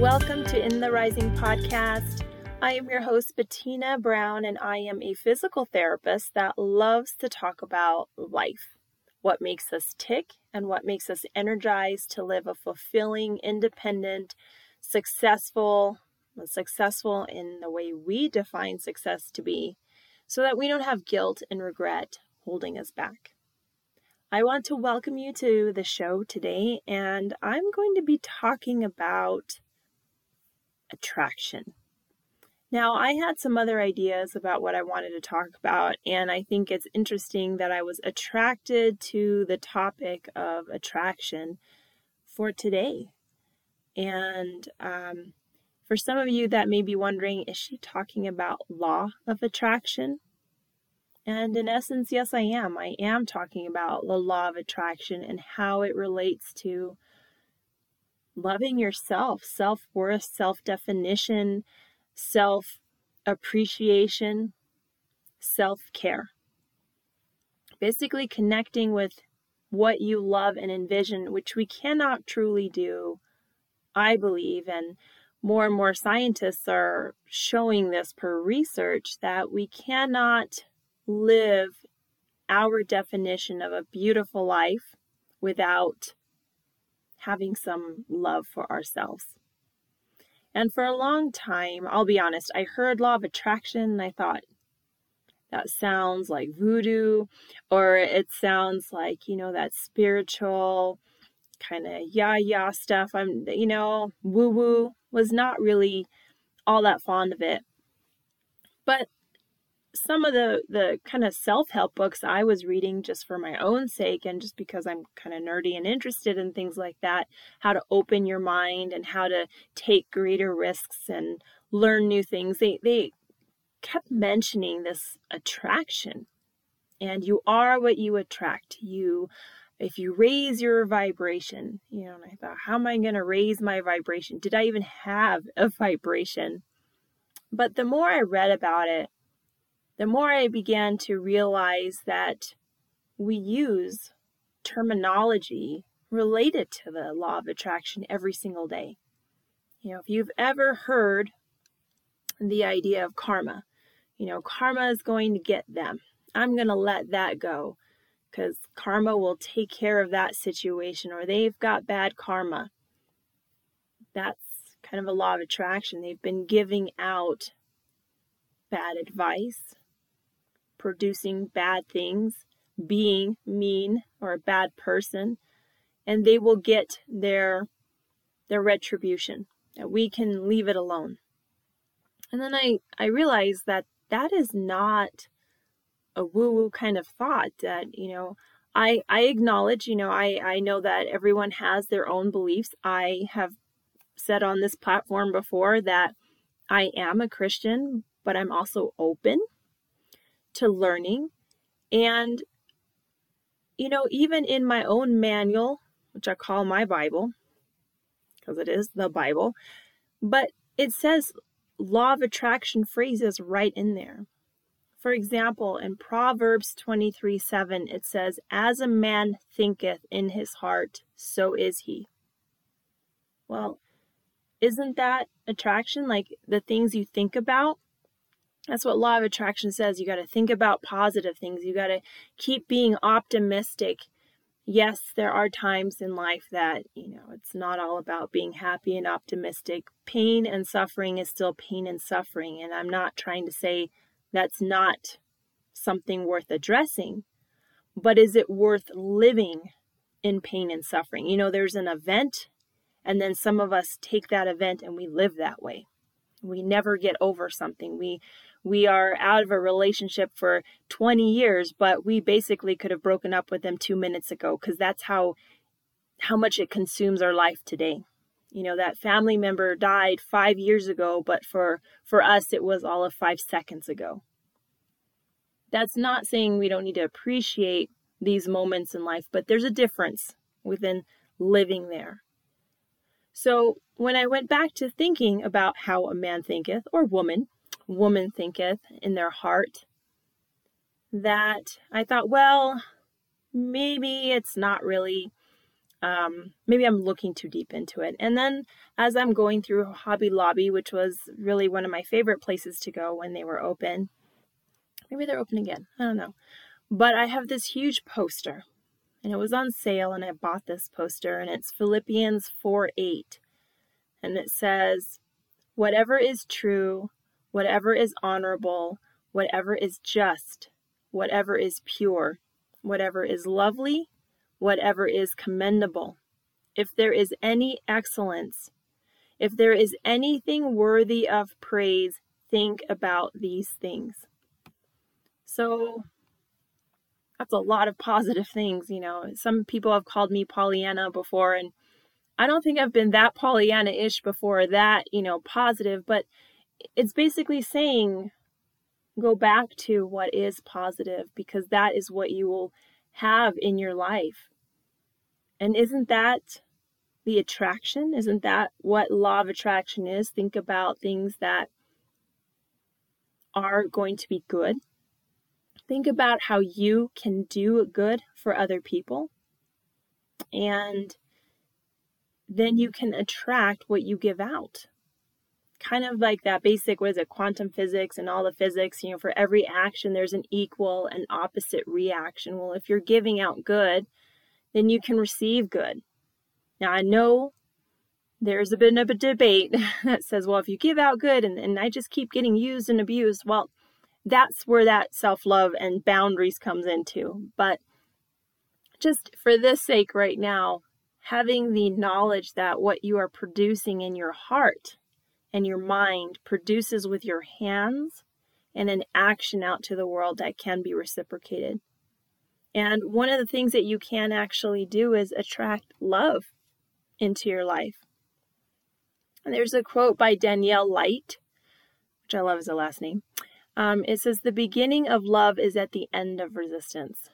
Welcome to In the Rising podcast. I am your host, Bettina Brown, and I am a physical therapist that loves to talk about life what makes us tick and what makes us energized to live a fulfilling, independent, successful, successful in the way we define success to be, so that we don't have guilt and regret holding us back. I want to welcome you to the show today, and I'm going to be talking about attraction. Now, I had some other ideas about what I wanted to talk about, and I think it's interesting that I was attracted to the topic of attraction for today. And um, for some of you that may be wondering, is she talking about law of attraction? And in essence, yes, I am. I am talking about the law of attraction and how it relates to loving yourself, self worth, self definition, self appreciation, self care. Basically, connecting with what you love and envision, which we cannot truly do, I believe, and more and more scientists are showing this per research that we cannot live our definition of a beautiful life without having some love for ourselves. And for a long time, I'll be honest, I heard law of attraction and I thought, that sounds like voodoo, or it sounds like, you know, that spiritual kind of yah yah stuff. I'm, you know, woo woo was not really all that fond of it. But some of the the kind of self-help books I was reading just for my own sake and just because I'm kind of nerdy and interested in things like that, how to open your mind and how to take greater risks and learn new things. They they kept mentioning this attraction. And you are what you attract. You if you raise your vibration, you know, and I thought, how am I going to raise my vibration? Did I even have a vibration? But the more I read about it, the more I began to realize that we use terminology related to the law of attraction every single day. You know, if you've ever heard the idea of karma, you know, karma is going to get them. I'm going to let that go because karma will take care of that situation or they've got bad karma. That's kind of a law of attraction. They've been giving out bad advice, producing bad things, being mean or a bad person, and they will get their their retribution. We can leave it alone. And then I I realized that that is not a woo-woo kind of thought that, you know, I I acknowledge, you know, I I know that everyone has their own beliefs. I have said on this platform before that I am a Christian, but I'm also open to learning. And, you know, even in my own manual, which I call my Bible, because it is the Bible, but it says law of attraction phrases right in there. For example, in Proverbs 23 7, it says, As a man thinketh in his heart, so is he. Well, isn't that attraction? Like the things you think about that's what law of attraction says. You got to think about positive things. You got to keep being optimistic. Yes, there are times in life that, you know, it's not all about being happy and optimistic. Pain and suffering is still pain and suffering. And I'm not trying to say that's not something worth addressing, but is it worth living in pain and suffering? You know, there's an event, and then some of us take that event and we live that way. We never get over something. We we are out of a relationship for 20 years, but we basically could have broken up with them 2 minutes ago cuz that's how how much it consumes our life today. You know, that family member died 5 years ago, but for for us it was all of 5 seconds ago. That's not saying we don't need to appreciate these moments in life, but there's a difference within living there. So, when I went back to thinking about how a man thinketh, or woman, woman thinketh in their heart that I thought, well, maybe it's not really um, maybe I'm looking too deep into it. And then as I'm going through Hobby Lobby, which was really one of my favorite places to go when they were open, maybe they're open again. I don't know. But I have this huge poster and it was on sale and I bought this poster and it's Philippians 4 8. And it says, Whatever is true, whatever is honorable, whatever is just, whatever is pure, whatever is lovely, whatever is commendable, if there is any excellence, if there is anything worthy of praise, think about these things. So that's a lot of positive things, you know. Some people have called me Pollyanna before, and I don't think I've been that Pollyanna ish before that, you know, positive, but it's basically saying go back to what is positive because that is what you will have in your life. And isn't that the attraction? Isn't that what law of attraction is? Think about things that are going to be good. Think about how you can do good for other people. And then you can attract what you give out. Kind of like that basic, what is it, quantum physics and all the physics, you know, for every action, there's an equal and opposite reaction. Well, if you're giving out good, then you can receive good. Now, I know there's a bit of a debate that says, well, if you give out good and, and I just keep getting used and abused, well, that's where that self love and boundaries comes into. But just for this sake, right now, having the knowledge that what you are producing in your heart and your mind produces with your hands and an action out to the world that can be reciprocated. And one of the things that you can actually do is attract love into your life. And there's a quote by Danielle Light, which I love as a last name. Um, it says, The beginning of love is at the end of resistance.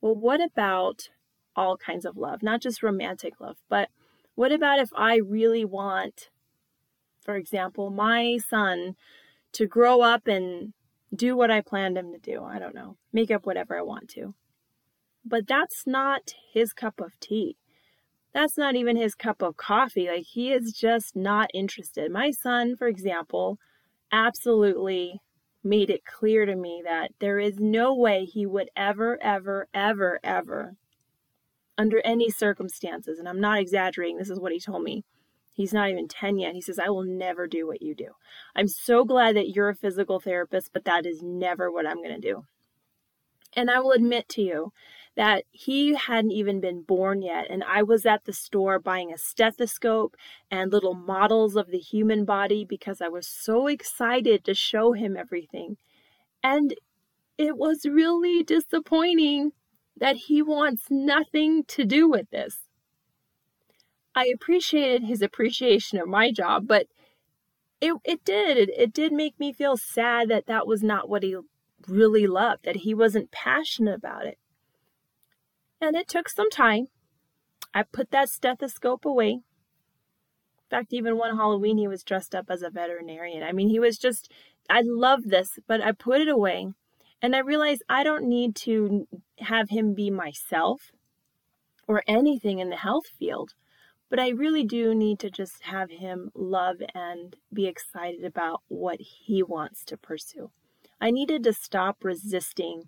Well, what about all kinds of love, not just romantic love, but what about if I really want, for example, my son to grow up and do what I planned him to do. I don't know, make up whatever I want to. But that's not his cup of tea. That's not even his cup of coffee. Like, he is just not interested. My son, for example, absolutely made it clear to me that there is no way he would ever, ever, ever, ever, under any circumstances, and I'm not exaggerating, this is what he told me, He's not even 10 yet. He says, I will never do what you do. I'm so glad that you're a physical therapist, but that is never what I'm going to do. And I will admit to you that he hadn't even been born yet. And I was at the store buying a stethoscope and little models of the human body because I was so excited to show him everything. And it was really disappointing that he wants nothing to do with this. I appreciated his appreciation of my job, but it it did it, it did make me feel sad that that was not what he really loved, that he wasn't passionate about it. And it took some time. I put that stethoscope away. In fact, even one Halloween, he was dressed up as a veterinarian. I mean, he was just, I love this, but I put it away. And I realized I don't need to have him be myself or anything in the health field. But I really do need to just have him love and be excited about what he wants to pursue. I needed to stop resisting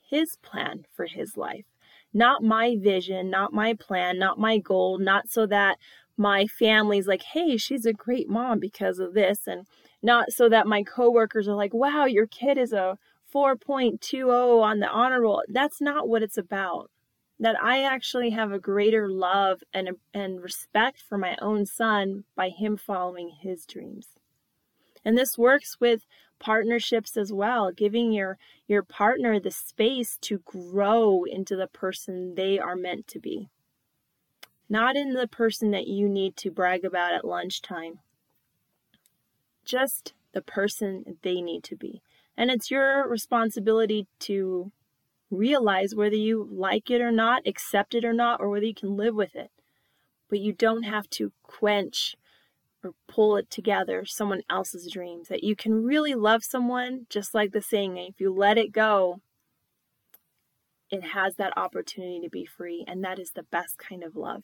his plan for his life. Not my vision, not my plan, not my goal, not so that my family's like, hey, she's a great mom because of this, and not so that my coworkers are like, wow, your kid is a 4.20 on the honor roll. That's not what it's about that I actually have a greater love and, and respect for my own son by him following his dreams. And this works with partnerships as well, giving your, your partner the space to grow into the person they are meant to be. Not in the person that you need to brag about at lunchtime, just the person they need to be. And it's your responsibility to realize whether you like it or not, accept it or not, or whether you can live with it. But you don't have to quench or pull it together someone else's dreams. That you can really love someone, just like the saying, if you let it go, it has that opportunity to be free, and that is the best kind of love.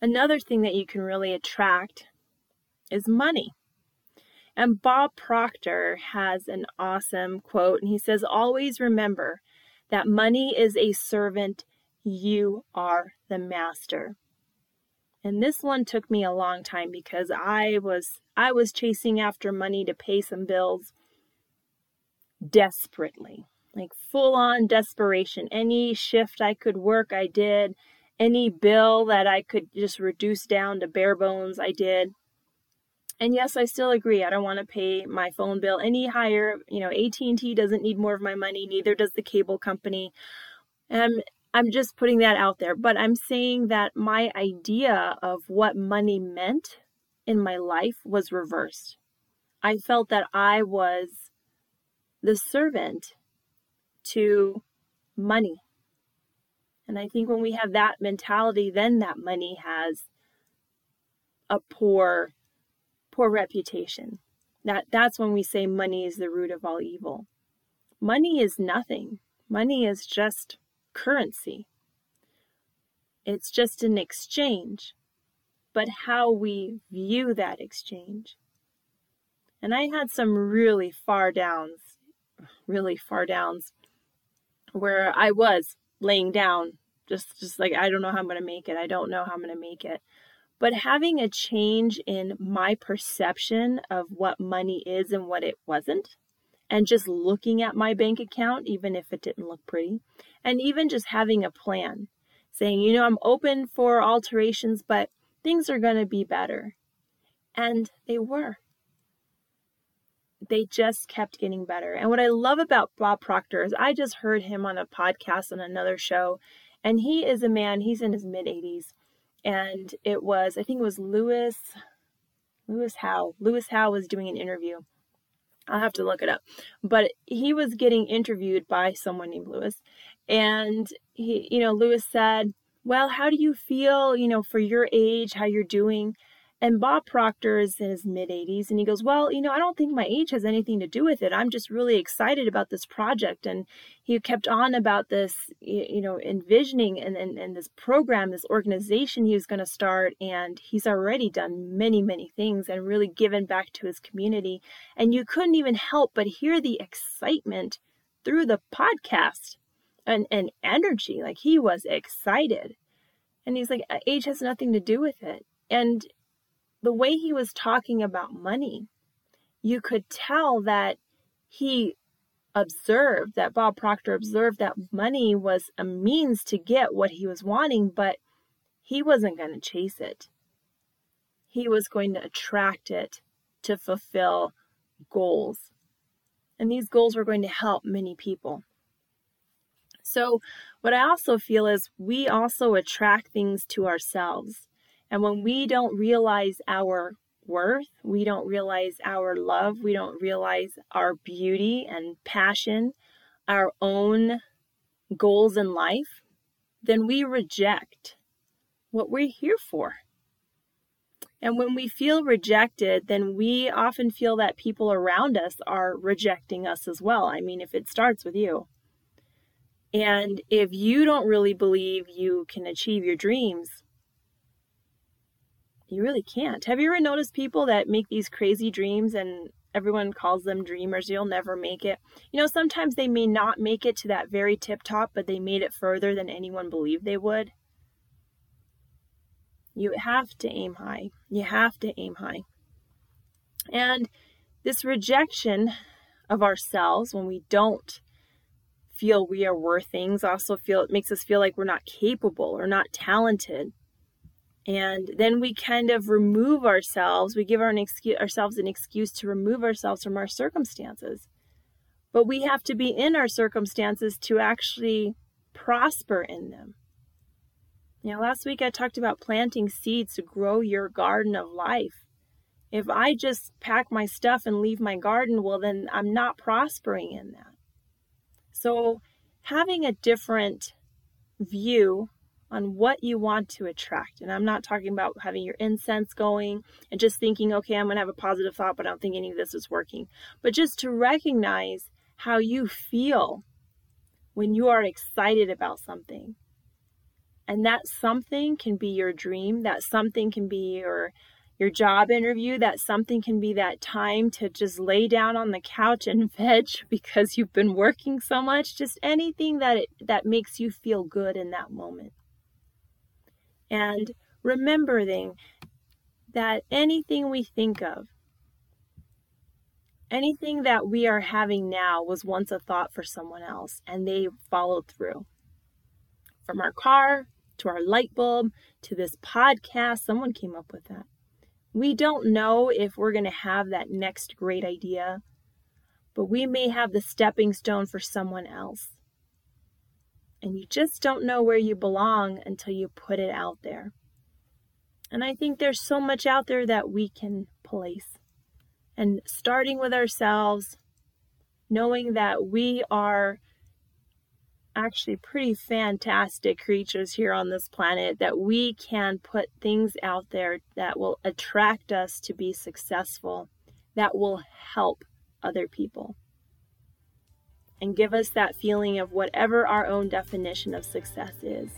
Another thing that you can really attract is money. And Bob Proctor has an awesome quote, and he says, Always remember that money is a servant, you are the master. And this one took me a long time because I was I was chasing after money to pay some bills desperately. Like full on desperation. Any shift I could work, I did. Any bill that I could just reduce down to bare bones, I did. And yes, I still agree. I don't want to pay my phone bill any higher. You know, AT&T doesn't need more of my money, neither does the cable company. And I'm just putting that out there, but I'm saying that my idea of what money meant in my life was reversed. I felt that I was the servant to money. And I think when we have that mentality, then that money has a poor poor reputation. That that's when we say money is the root of all evil. Money is nothing. Money is just currency. It's just an exchange. But how we view that exchange. And I had some really far downs, really far downs where I was laying down just just like I don't know how I'm to make it. I don't know how I'm to make it. But having a change in my perception of what money is and what it wasn't, and just looking at my bank account, even if it didn't look pretty, and even just having a plan, saying, you know, I'm open for alterations, but things are going to be better. And they were. They just kept getting better. And what I love about Bob Proctor is I just heard him on a podcast on another show, and he is a man, he's in his mid 80s and it was I think it was Lewis Lewis Howes. Lewis Howes was doing an interview. I'll have to look it up. But he was getting interviewed by someone named Lewis. And he, you know, Lewis said, Well, how do you feel, you know, for your age, how you're doing? And Bob Proctor is in his mid 80s, and he goes, Well, you know, I don't think my age has anything to do with it. I'm just really excited about this project. And he kept on about this, you know, envisioning and, and, and this program, this organization he was going to start. And he's already done many, many things and really given back to his community. And you couldn't even help but hear the excitement through the podcast and, and energy. Like he was excited. And he's like, age has nothing to do with it. And the way he was talking about money, you could tell that he observed, that Bob Proctor observed that money was a means to get what he was wanting, but he wasn't going to chase it. He was going to attract it to fulfill goals. And these goals were going to help many people. So, what I also feel is we also attract things to ourselves. And when we don't realize our worth, we don't realize our love, we don't realize our beauty and passion, our own goals in life, then we reject what we're here for. And when we feel rejected, then we often feel that people around us are rejecting us as well. I mean, if it starts with you. And if you don't really believe you can achieve your dreams, you really can't. Have you ever noticed people that make these crazy dreams and everyone calls them dreamers? You'll never make it. You know, sometimes they may not make it to that very tip top, but they made it further than anyone believed they would. You have to aim high. You have to aim high. And this rejection of ourselves when we don't feel we are worth things also feel it makes us feel like we're not capable or not talented and then we kind of remove ourselves we give our an ourselves an excuse to remove ourselves from our circumstances. But we have to be in our circumstances to actually prosper in them. You know last week i talked about planting seeds to grow your garden of life. If i just pack my stuff and leave my garden well then i'm not prospering in that. So having a different view on what you want to attract. And I'm not talking about having your incense going and just thinking, okay, I'm going to have a positive thought, but I don't think any of this is working. But just to recognize how you feel when you are excited about something. And that something can be your dream, that something can be your your job interview, that something can be that time to just lay down on the couch and veg because you've been working so much, just anything that it, that makes you feel good in that moment. And remembering that anything we think of, anything that we are having now was once a thought for someone else and they followed through. From our car to our light bulb to this podcast, someone came up with that. We don't know if we're going to have that next great idea, but we may have the stepping stone for someone else. And you just don't know where you belong until you put it out there. And I think there's so much out there that we can place. And starting with ourselves, knowing that we are actually pretty fantastic creatures here on this planet, that we can put things out there that will attract us to be successful, that will help other people, and give us that feeling of whatever our own definition of success is.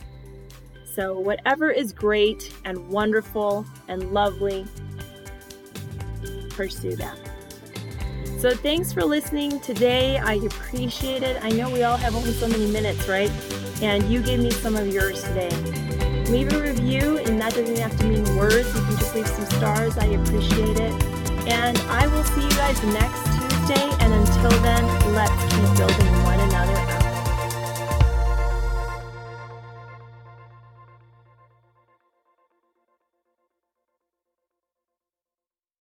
So, whatever is great and wonderful and lovely, pursue that. So, thanks for listening today. I appreciate it. I know we all have only so many minutes, right? And you gave me some of yours today. Leave a review, and that doesn't have to mean words. You can just leave some stars. I appreciate it. And I will see you guys next And until then, let's keep building.